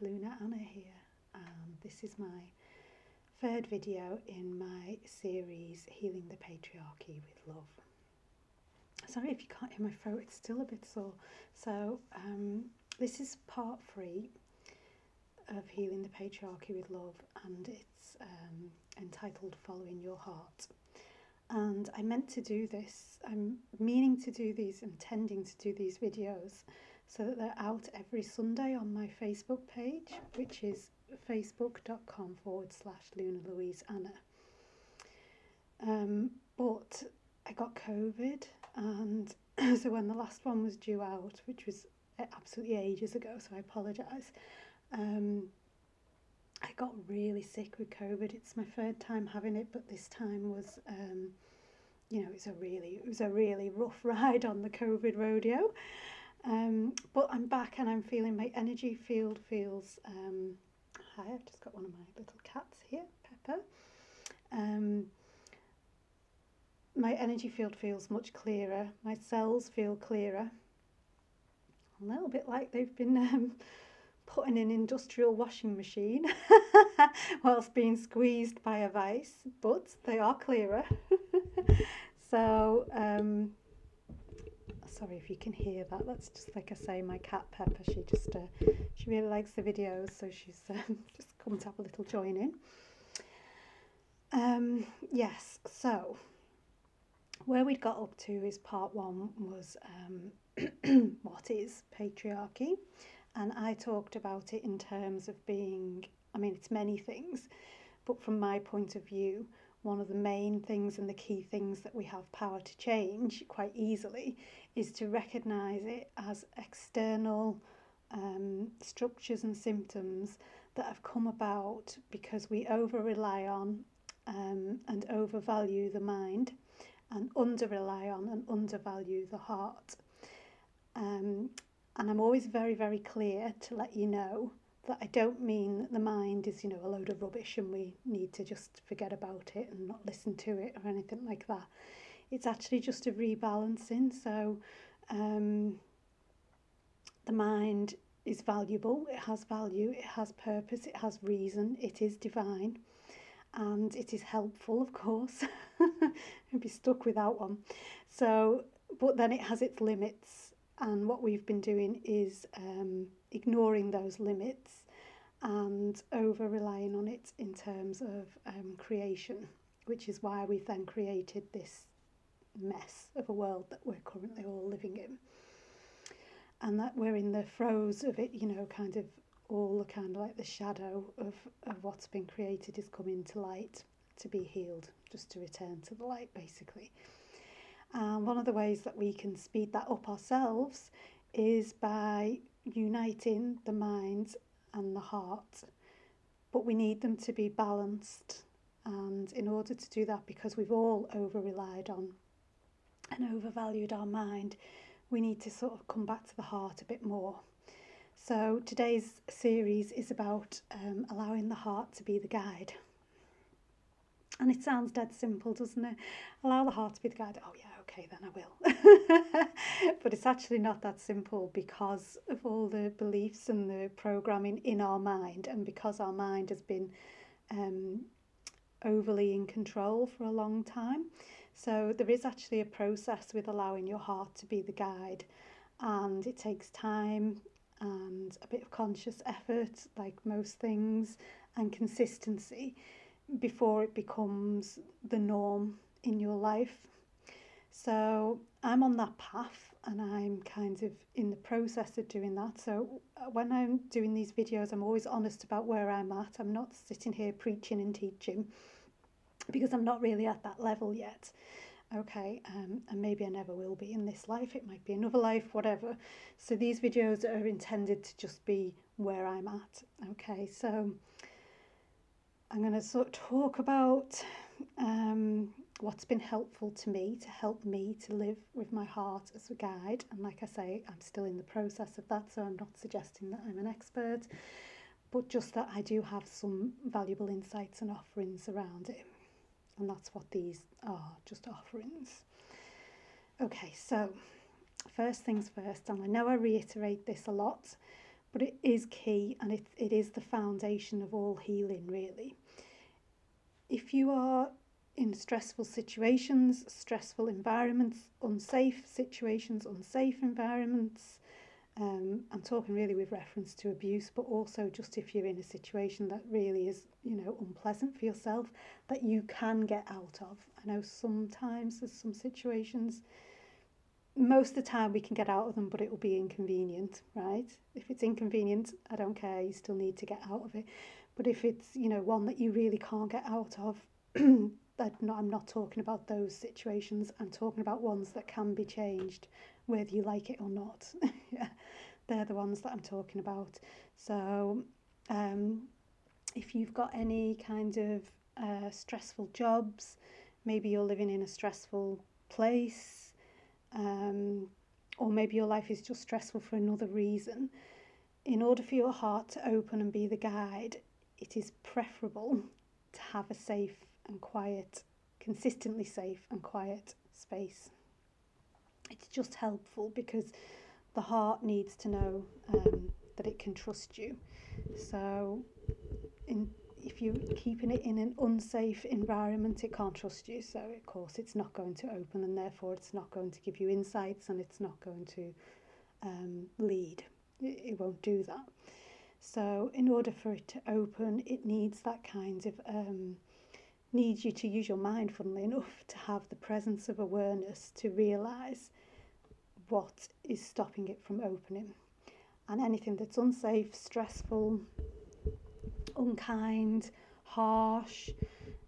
Luna Anna here, and this is my third video in my series Healing the Patriarchy with Love. Sorry if you can't hear my throat, it's still a bit sore. So, um, this is part three of Healing the Patriarchy with Love, and it's um, entitled Following Your Heart. And I meant to do this, I'm meaning to do these, intending to do these videos so that they're out every Sunday on my Facebook page, which is facebook.com forward slash Luna Louise Anna. Um, but I got COVID, and so when the last one was due out, which was absolutely ages ago, so I apologise. Um, I got really sick with COVID. It's my third time having it, but this time was, um, you know, it's a really, it was a really rough ride on the COVID rodeo. Um, but I'm back and I'm feeling my energy field feels. Um, hi, I've just got one of my little cats here, Pepper. Um, my energy field feels much clearer. My cells feel clearer. A little bit like they've been um, put in an industrial washing machine whilst being squeezed by a vice, but they are clearer. so, um, sorry if you can hear that. That's just like I say, my cat Pepper. She just uh, she really likes the videos, so she's um, just come to have a little join in. Um, yes, so where we'd got up to is part one was um, what is patriarchy, and I talked about it in terms of being. I mean, it's many things, but from my point of view, one of the main things and the key things that we have power to change quite easily is to recognize it as external um, structures and symptoms that have come about because we over rely on um, and overvalue the mind and under rely on and undervalue the heart. Um, and I'm always very, very clear to let you know that I don't mean that the mind is, you know, a load of rubbish and we need to just forget about it and not listen to it or anything like that. It's actually just a rebalancing. So um, the mind is valuable, it has value, it has purpose, it has reason, it is divine, and it is helpful, of course. I'd be stuck without one. So, but then it has its limits, and what we've been doing is um, ignoring those limits and over relying on it in terms of um, creation, which is why we've then created this mess of a world that we're currently all living in. And that we're in the throes of it, you know, kind of all the kind of like the shadow of, of what's been created is coming to light to be healed, just to return to the light, basically. And one of the ways that we can speed that up ourselves is by uniting the mind and the heart. But we need them to be balanced. And in order to do that, because we've all over relied on and overvalued our mind, we need to sort of come back to the heart a bit more. So today's series is about um, allowing the heart to be the guide. And it sounds dead simple, doesn't it? Allow the heart to be the guide. Oh, yeah, okay, then I will. but it's actually not that simple because of all the beliefs and the programming in our mind, and because our mind has been um, overly in control for a long time. So there is actually a process with allowing your heart to be the guide, and it takes time and a bit of conscious effort, like most things, and consistency before it becomes the norm in your life. So I'm on that path and I'm kind of in the process of doing that. So uh, when I'm doing these videos, I'm always honest about where I'm at. I'm not sitting here preaching and teaching because I'm not really at that level yet. Okay, um, and maybe I never will be in this life, it might be another life, whatever. So these videos are intended to just be where I'm at. Okay, so I'm going to sort of talk about um, what's been helpful to me to help me to live with my heart as a guide. And like I say, I'm still in the process of that, so I'm not suggesting that I'm an expert, but just that I do have some valuable insights and offerings around it. And that's what these are just offerings. Okay, so first things first, and I know I reiterate this a lot, but it is key and it, it is the foundation of all healing, really. If you are in stressful situations, stressful environments, unsafe situations, unsafe environments, um, I'm talking really with reference to abuse, but also just if you're in a situation that really is, you know, unpleasant for yourself, that you can get out of. I know sometimes there's some situations, most of the time we can get out of them, but it will be inconvenient, right? If it's inconvenient, I don't care, you still need to get out of it. But if it's, you know, one that you really can't get out of, I'm not talking about those situations. I'm talking about ones that can be changed whether you like it or not. yeah, they're the ones that I'm talking about. So, um, if you've got any kind of uh, stressful jobs, maybe you're living in a stressful place, um, or maybe your life is just stressful for another reason. In order for your heart to open and be the guide, it is preferable to have a safe and quiet, consistently safe and quiet space it's just helpful because the heart needs to know um, that it can trust you. So, in, if you're keeping it in an unsafe environment, it can't trust you. So, of course, it's not going to open, and therefore, it's not going to give you insights and it's not going to um, lead. It, it won't do that. So, in order for it to open, it needs that kind of um, needs you to use your mind, funnily enough, to have the presence of awareness to realize what is stopping it from opening. And anything that's unsafe, stressful, unkind, harsh,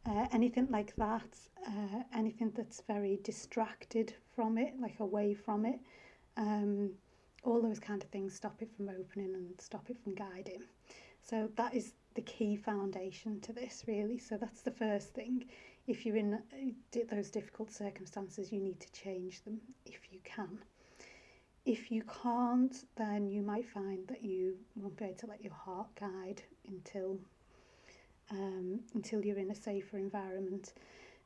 uh, anything like that, uh, anything that's very distracted from it, like away from it, um, all those kind of things stop it from opening and stop it from guiding. So that is the key foundation to this, really. So that's the first thing. If you're in uh, those difficult circumstances, you need to change them if you can. If you can't, then you might find that you won't be able to let your heart guide until um, until you're in a safer environment.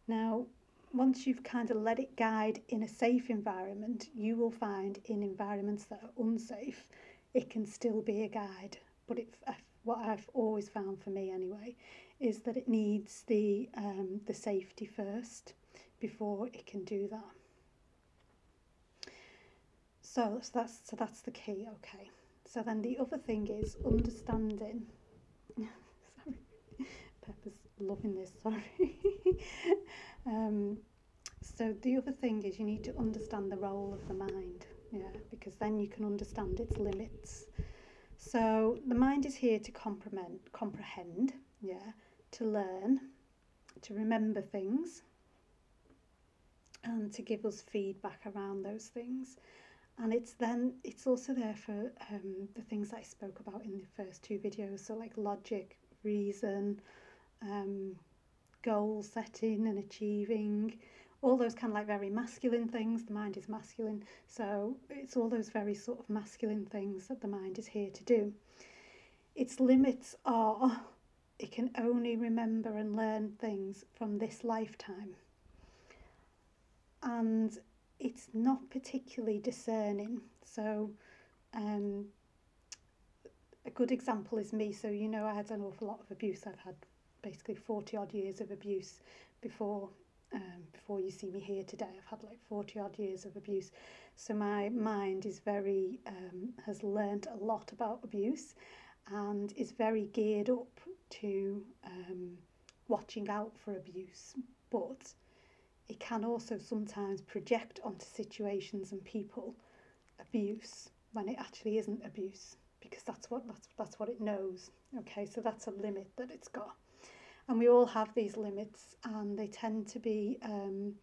Now, once you've kind of let it guide in a safe environment, you will find in environments that are unsafe, it can still be a guide. But it, what I've always found for me anyway, is that it needs the um, the safety first before it can do that. So, so that's so that's the key. Okay. So then the other thing is understanding. sorry, Pepper's loving this. Sorry. um, so the other thing is you need to understand the role of the mind. Yeah, because then you can understand its limits. So the mind is here to comprehend, comprehend, yeah, to learn, to remember things, and to give us feedback around those things. And it's then it's also there for um, the things I spoke about in the first two videos. So like logic reason um, goal setting and achieving all those kind of like very masculine things the mind is masculine so it's all those very sort of masculine things that the mind is here to do its limits are it can only remember and learn things from this lifetime and it's not particularly discerning. So, um, a good example is me. So, you know, I had an awful lot of abuse. I've had basically 40 odd years of abuse before um, before you see me here today. I've had like 40 odd years of abuse. So my mind is very, um, has learnt a lot about abuse and is very geared up to um, watching out for abuse. But it can also sometimes project onto situations and people abuse when it actually isn't abuse because that's what that's that's what it knows okay so that's a limit that it's got and we all have these limits and they tend to be um,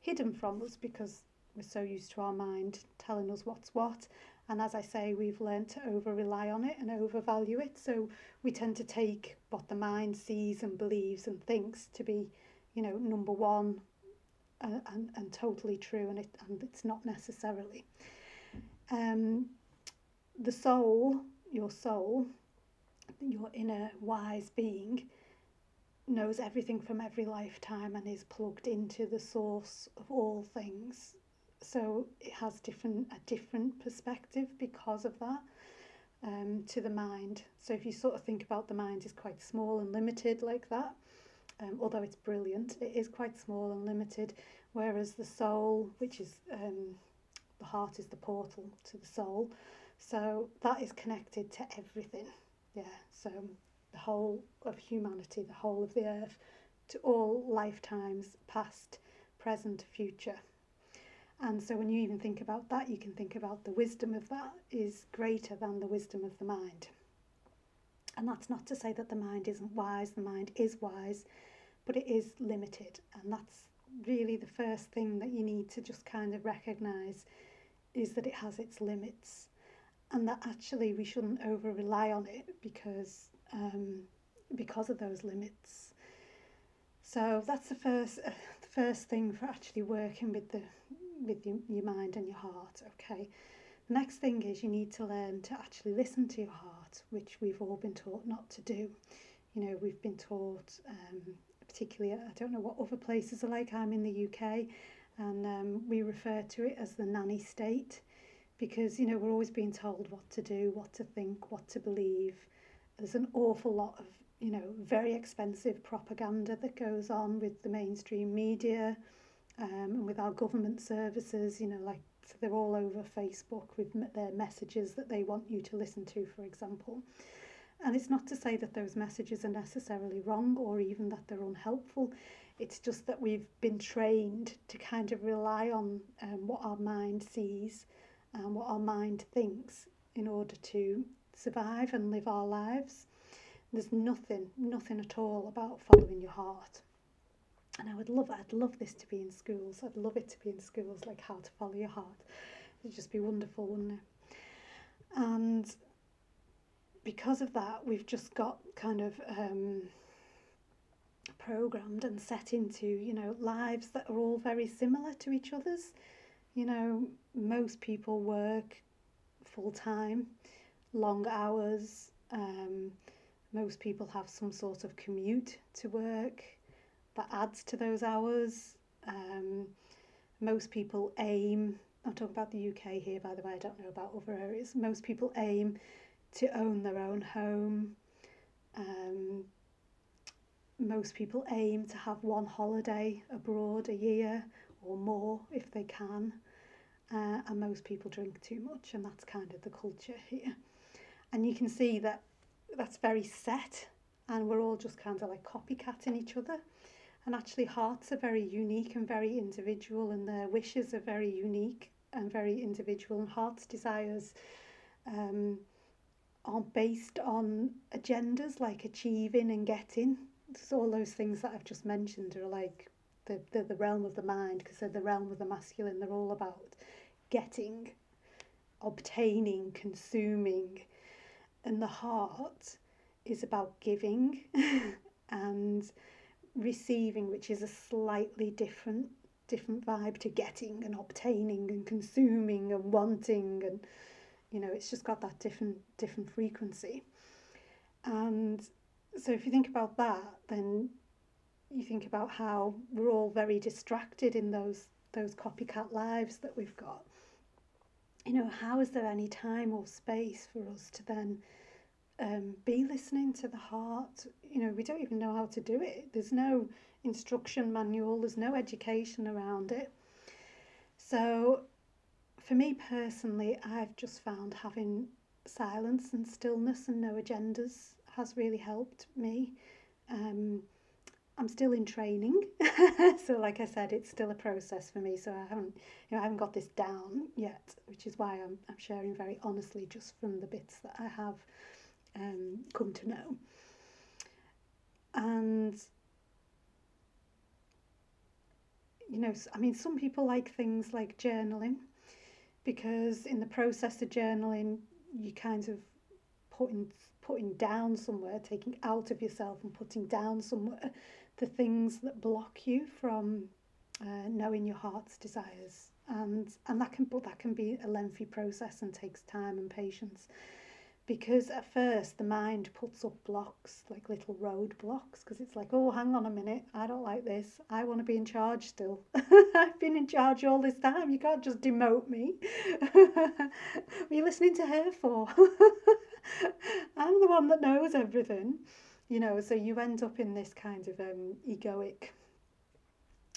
hidden from us because we're so used to our mind telling us what's what and as I say we've learned to over rely on it and overvalue it so we tend to take what the mind sees and believes and thinks to be you know, number one and, uh, and, and totally true, and, it, and it's not necessarily. Um, the soul, your soul, your inner wise being, knows everything from every lifetime and is plugged into the source of all things. So it has different a different perspective because of that. um, to the mind. So if you sort of think about the mind is quite small and limited like that, um, although it's brilliant, it is quite small and limited. Whereas the soul, which is um, the heart, is the portal to the soul. So that is connected to everything. Yeah. So the whole of humanity, the whole of the earth, to all lifetimes, past, present, future. And so when you even think about that, you can think about the wisdom of that is greater than the wisdom of the mind. And that's not to say that the mind isn't wise, the mind is wise, but it is limited. And that's really the first thing that you need to just kind of recognize is that it has its limits and that actually we shouldn't over rely on it because um, because of those limits. So that's the first uh, the first thing for actually working with the with your, your mind and your heart. Okay. The next thing is you need to learn to actually listen to your heart, which we've all been taught not to do. You know, we've been taught, um, particularly, I don't know what other places are like. I'm in the UK, and um, we refer to it as the nanny state because you know we're always being told what to do, what to think, what to believe. There's an awful lot of, you know, very expensive propaganda that goes on with the mainstream media um, and with our government services, you know, like so they're all over Facebook with their messages that they want you to listen to, for example. And it's not to say that those messages are necessarily wrong or even that they're unhelpful. It's just that we've been trained to kind of rely on um, what our mind sees and what our mind thinks in order to survive and live our lives. There's nothing, nothing at all about following your heart. And I would love, I'd love this to be in schools. I'd love it to be in schools, like how to follow your heart. It'd just be wonderful, wouldn't it? And because of that, we've just got kind of um, programmed and set into, you know, lives that are all very similar to each other's. You know, most people work full time, long hours. Um, most people have some sort of commute to work that adds to those hours. Um, most people aim, I'm talking about the UK here, by the way, I don't know about other areas. Most people aim to own their own home. Um, most people aim to have one holiday abroad a year or more if they can. Uh, and most people drink too much, and that's kind of the culture here. And you can see that that's very set, and we're all just kind of like copycatting each other. And actually, hearts are very unique and very individual, and their wishes are very unique and very individual. And hearts' desires um, aren't based on agendas like achieving and getting. So all those things that I've just mentioned are like the, the, the realm of the mind because they're the realm of the masculine. They're all about getting, obtaining, consuming. And the heart is about giving and receiving, which is a slightly different different vibe to getting and obtaining and consuming and wanting and you know it's just got that different different frequency. And so if you think about that then you think about how we're all very distracted in those those copycat lives that we've got you know how is there any time or space for us to then um, be listening to the heart. You know, we don't even know how to do it. There's no instruction manual, there's no education around it. So, for me personally, I've just found having silence and stillness and no agendas has really helped me. Um, I'm still in training, so like I said, it's still a process for me. So I haven't, you know, I haven't got this down yet, which is why I'm, I'm sharing very honestly, just from the bits that I have um, come to know. And you know, I mean, some people like things like journaling because in the process of journaling, you kind of putting putting down somewhere, taking out of yourself and putting down somewhere the things that block you from uh, knowing your heart's desires, and and that can but that can be a lengthy process and takes time and patience because at first the mind puts up blocks, like little roadblocks because it's like, oh, hang on a minute, I don't like this. I want to be in charge still. I've been in charge all this time. You can't just demote me. what are you listening to her for? I'm the one that knows everything, you know. So you end up in this kind of um, egoic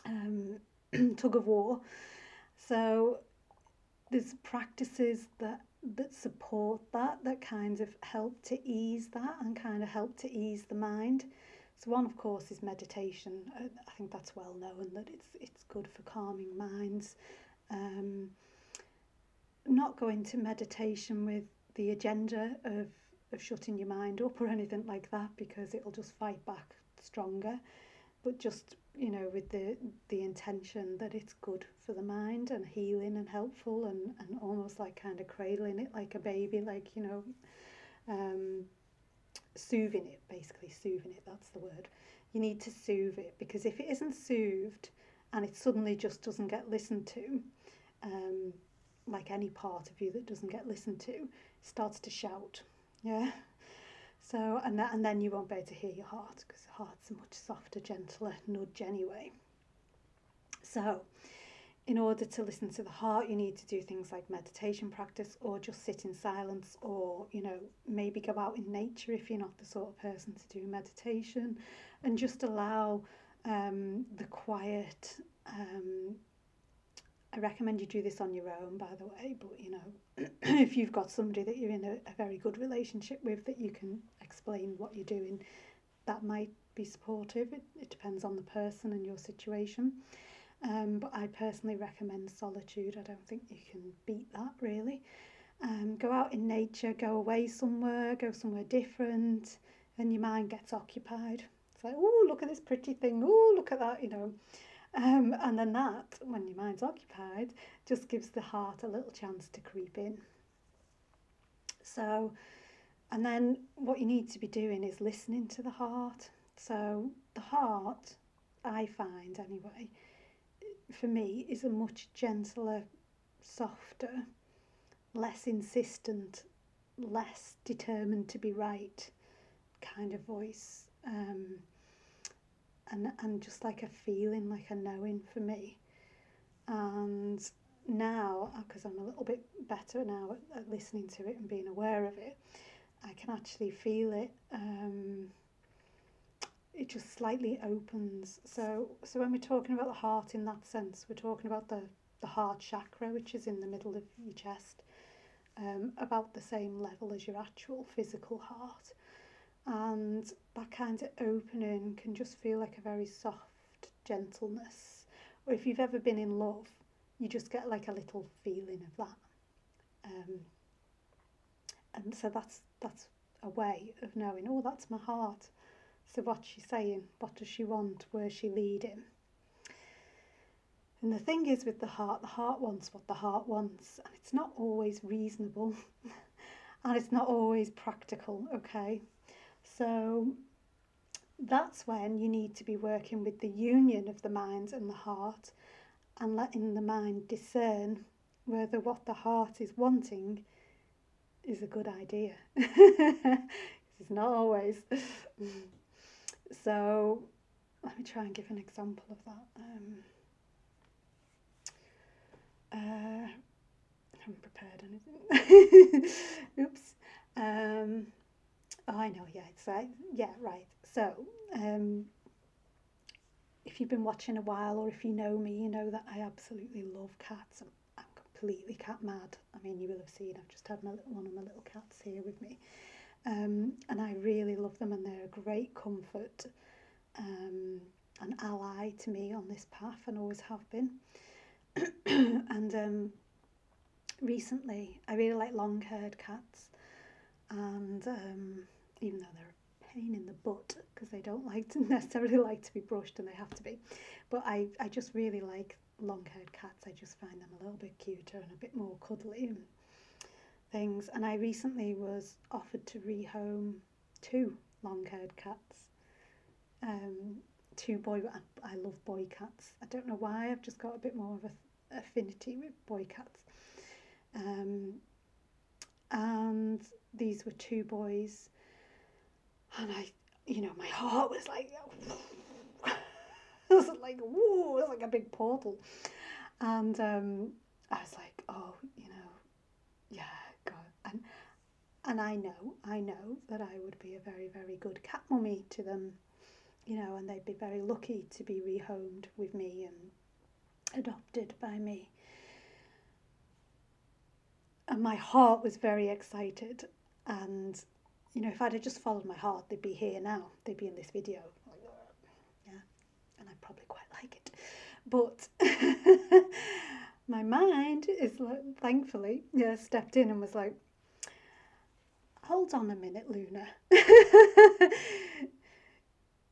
um, tug of war. So there's practices that that support that that kind of help to ease that and kind of help to ease the mind so one of course is meditation uh, i think that's well known that it's it's good for calming minds um, not going to meditation with the agenda of of shutting your mind up or anything like that because it'll just fight back stronger. But just you know with the the intention that it's good for the mind and healing and helpful and and almost like kind of cradling it like a baby like you know um soothing it basically soothing it that's the word. You need to soothe it because if it isn't soothed and it suddenly just doesn't get listened to um like any part of you that doesn't get listened to starts to shout yeah so, and, that, and then you won't be able to hear your heart because the heart's a much softer, gentler nudge anyway. So, in order to listen to the heart, you need to do things like meditation practice or just sit in silence or, you know, maybe go out in nature if you're not the sort of person to do meditation and just allow um, the quiet um, I recommend you do this on your own, by the way, but you know, if you've got somebody that you're in a, a very good relationship with that you can explain what you're doing, that might be supportive. It, it depends on the person and your situation. Um, but I personally recommend solitude. I don't think you can beat that really. Um, go out in nature, go away somewhere, go somewhere different, and your mind gets occupied. It's like, oh, look at this pretty thing. Oh, look at that, you know. Um, and then that, when your mind's occupied, just gives the heart a little chance to creep in. So, and then what you need to be doing is listening to the heart. So, the heart, I find anyway, for me, is a much gentler, softer, less insistent, less determined to be right kind of voice. Um, and and just like a feeling, like a knowing for me. And now, because I'm a little bit better now at, at, listening to it and being aware of it, I can actually feel it. Um, it just slightly opens. So, so when we're talking about the heart in that sense, we're talking about the the heart chakra, which is in the middle of your chest, um, about the same level as your actual physical heart and that kind of opening can just feel like a very soft gentleness. Or if you've ever been in love you just get like a little feeling of that. Um, and so that's that's a way of knowing oh that's my heart. So what's she saying what does she want? Where's she leading? And the thing is with the heart the heart wants what the heart wants and it's not always reasonable and it's not always practical okay so that's when you need to be working with the union of the mind and the heart and letting the mind discern whether what the heart is wanting is a good idea. it's not always. so let me try and give an example of that. Um, uh, I haven't prepared anything. Oops. Um, Oh, I know, yeah, it's like Yeah, right. So, um, if you've been watching a while or if you know me, you know that I absolutely love cats. I'm, I'm completely cat mad. I mean, you will have seen, I've just had my little one of my little cats here with me. Um, and I really love them and they're a great comfort, um, an ally to me on this path and always have been. and um, recently, I really like long haired cats even though they're a pain in the butt because they don't like to necessarily like to be brushed and they have to be, but I, I just really like long-haired cats. I just find them a little bit cuter and a bit more cuddly and things. And I recently was offered to rehome two long-haired cats. Um, two boy, I, I love boy cats. I don't know why. I've just got a bit more of a affinity with boy cats. Um, and these were two boys and I you know my heart was like it was like whoa it was like a big portal and um, I was like oh you know yeah God and and I know, I know that I would be a very, very good cat mummy to them, you know, and they'd be very lucky to be rehomed with me and adopted by me. And my heart was very excited. And, you know, if I'd have just followed my heart, they'd be here now. They'd be in this video. Yeah. And I'd probably quite like it. But my mind is thankfully, yeah, stepped in and was like, hold on a minute, Luna.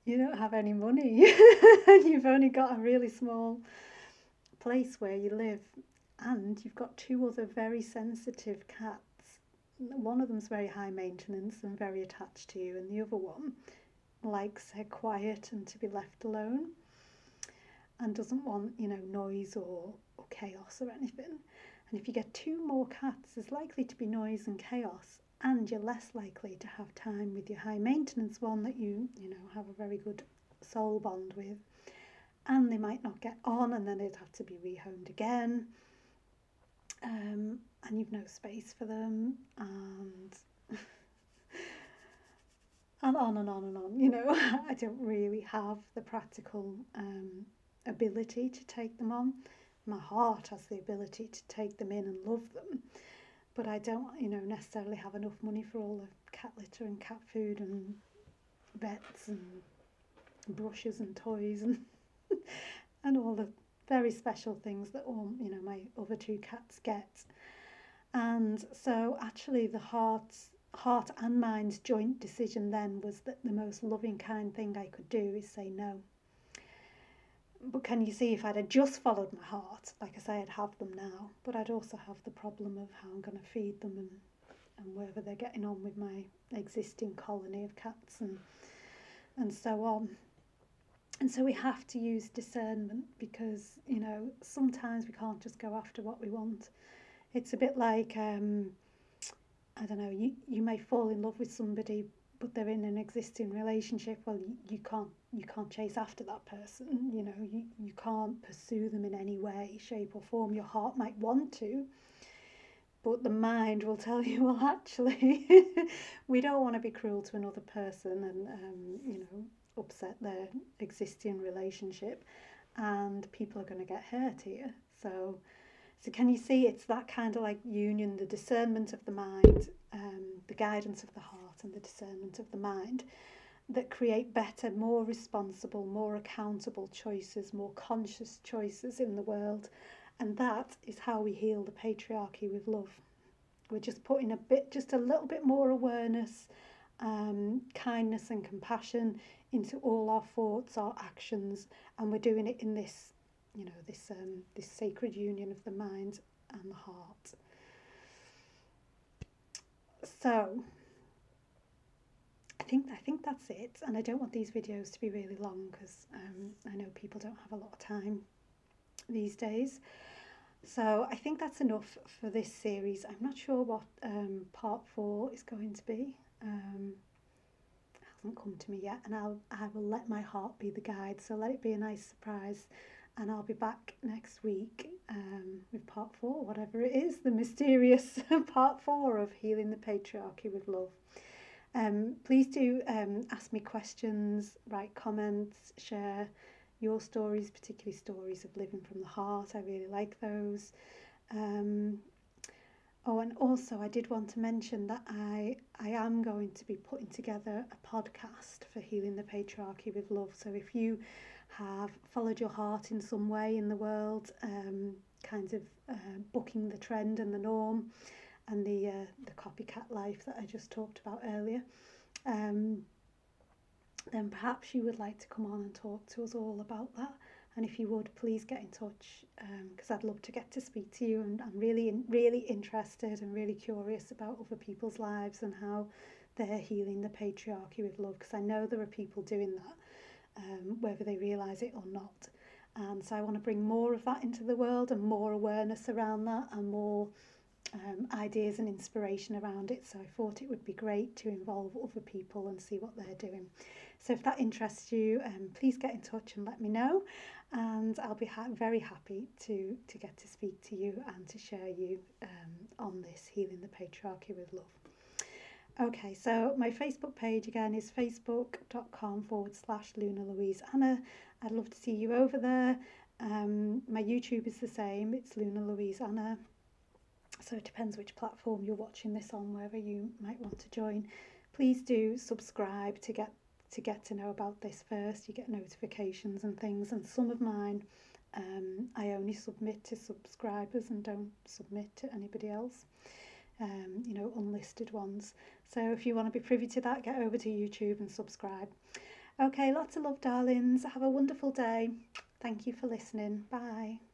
you don't have any money. you've only got a really small place where you live. And you've got two other very sensitive cats. One of them's very high maintenance and very attached to you, and the other one likes her quiet and to be left alone and doesn't want, you know, noise or, or chaos or anything. And if you get two more cats, there's likely to be noise and chaos and you're less likely to have time with your high maintenance one that you you know have a very good soul bond with and they might not get on and then they'd have to be rehomed again um, and you've no space for them and and on and on and on you know i don't really have the practical um, ability to take them on my heart has the ability to take them in and love them but I don't, you know, necessarily have enough money for all the cat litter and cat food and vets and brushes and toys and and all the very special things that all you know my other two cats get. And so actually the heart's heart and mind's joint decision then was that the most loving kind thing I could do is say no but can you see if I'd just followed my heart, like I say, I'd have them now, but I'd also have the problem of how I'm going to feed them and, and whether they're getting on with my existing colony of cats and and so on. And so we have to use discernment because, you know, sometimes we can't just go after what we want. It's a bit like, um, I don't know, you, you may fall in love with somebody, but they're in an existing relationship. Well, you, you can't you can't chase after that person you know you, you can't pursue them in any way shape or form your heart might want to but the mind will tell you well actually we don't want to be cruel to another person and um, you know upset their existing relationship and people are going to get hurt here so so can you see it's that kind of like union the discernment of the mind um, the guidance of the heart and the discernment of the mind that create better, more responsible, more accountable choices, more conscious choices in the world. And that is how we heal the patriarchy with love. We're just putting a bit, just a little bit more awareness, um, kindness, and compassion into all our thoughts, our actions, and we're doing it in this, you know, this um, this sacred union of the mind and the heart. So, I think I think that's it. And I don't want these videos to be really long because um, I know people don't have a lot of time these days. So I think that's enough for this series. I'm not sure what um, part four is going to be. Um, hasn't come to me yet, and I'll I will let my heart be the guide. So let it be a nice surprise, and I'll be back next week um, with part four, whatever it is, the mysterious part four of healing the patriarchy with love. Um, please do um, ask me questions, write comments, share your stories, particularly stories of living from the heart. I really like those. Um, oh, and also I did want to mention that I I am going to be putting together a podcast for healing the patriarchy with love. So if you have followed your heart in some way in the world, um, kind of uh, booking the trend and the norm, and the uh, the copycat life that I just talked about earlier, um, then perhaps you would like to come on and talk to us all about that. And if you would, please get in touch because um, I'd love to get to speak to you. And I'm really, really interested and really curious about other people's lives and how they're healing the patriarchy with love. Because I know there are people doing that, um, whether they realise it or not. And so I want to bring more of that into the world and more awareness around that and more um, ideas and inspiration around it. So I thought it would be great to involve other people and see what they're doing. So if that interests you, um, please get in touch and let me know. And I'll be ha- very happy to, to get to speak to you and to share you um, on this Healing the Patriarchy with Love. Okay, so my Facebook page again is facebook.com forward slash Luna Louise Anna. I'd love to see you over there. Um, my YouTube is the same, it's Luna Louise Anna. So it depends which platform you're watching this on, wherever you might want to join. Please do subscribe to get to get to know about this first. You get notifications and things, and some of mine um, I only submit to subscribers and don't submit to anybody else. Um, you know, unlisted ones. So if you want to be privy to that, get over to YouTube and subscribe. Okay, lots of love, darlings. Have a wonderful day. Thank you for listening. Bye.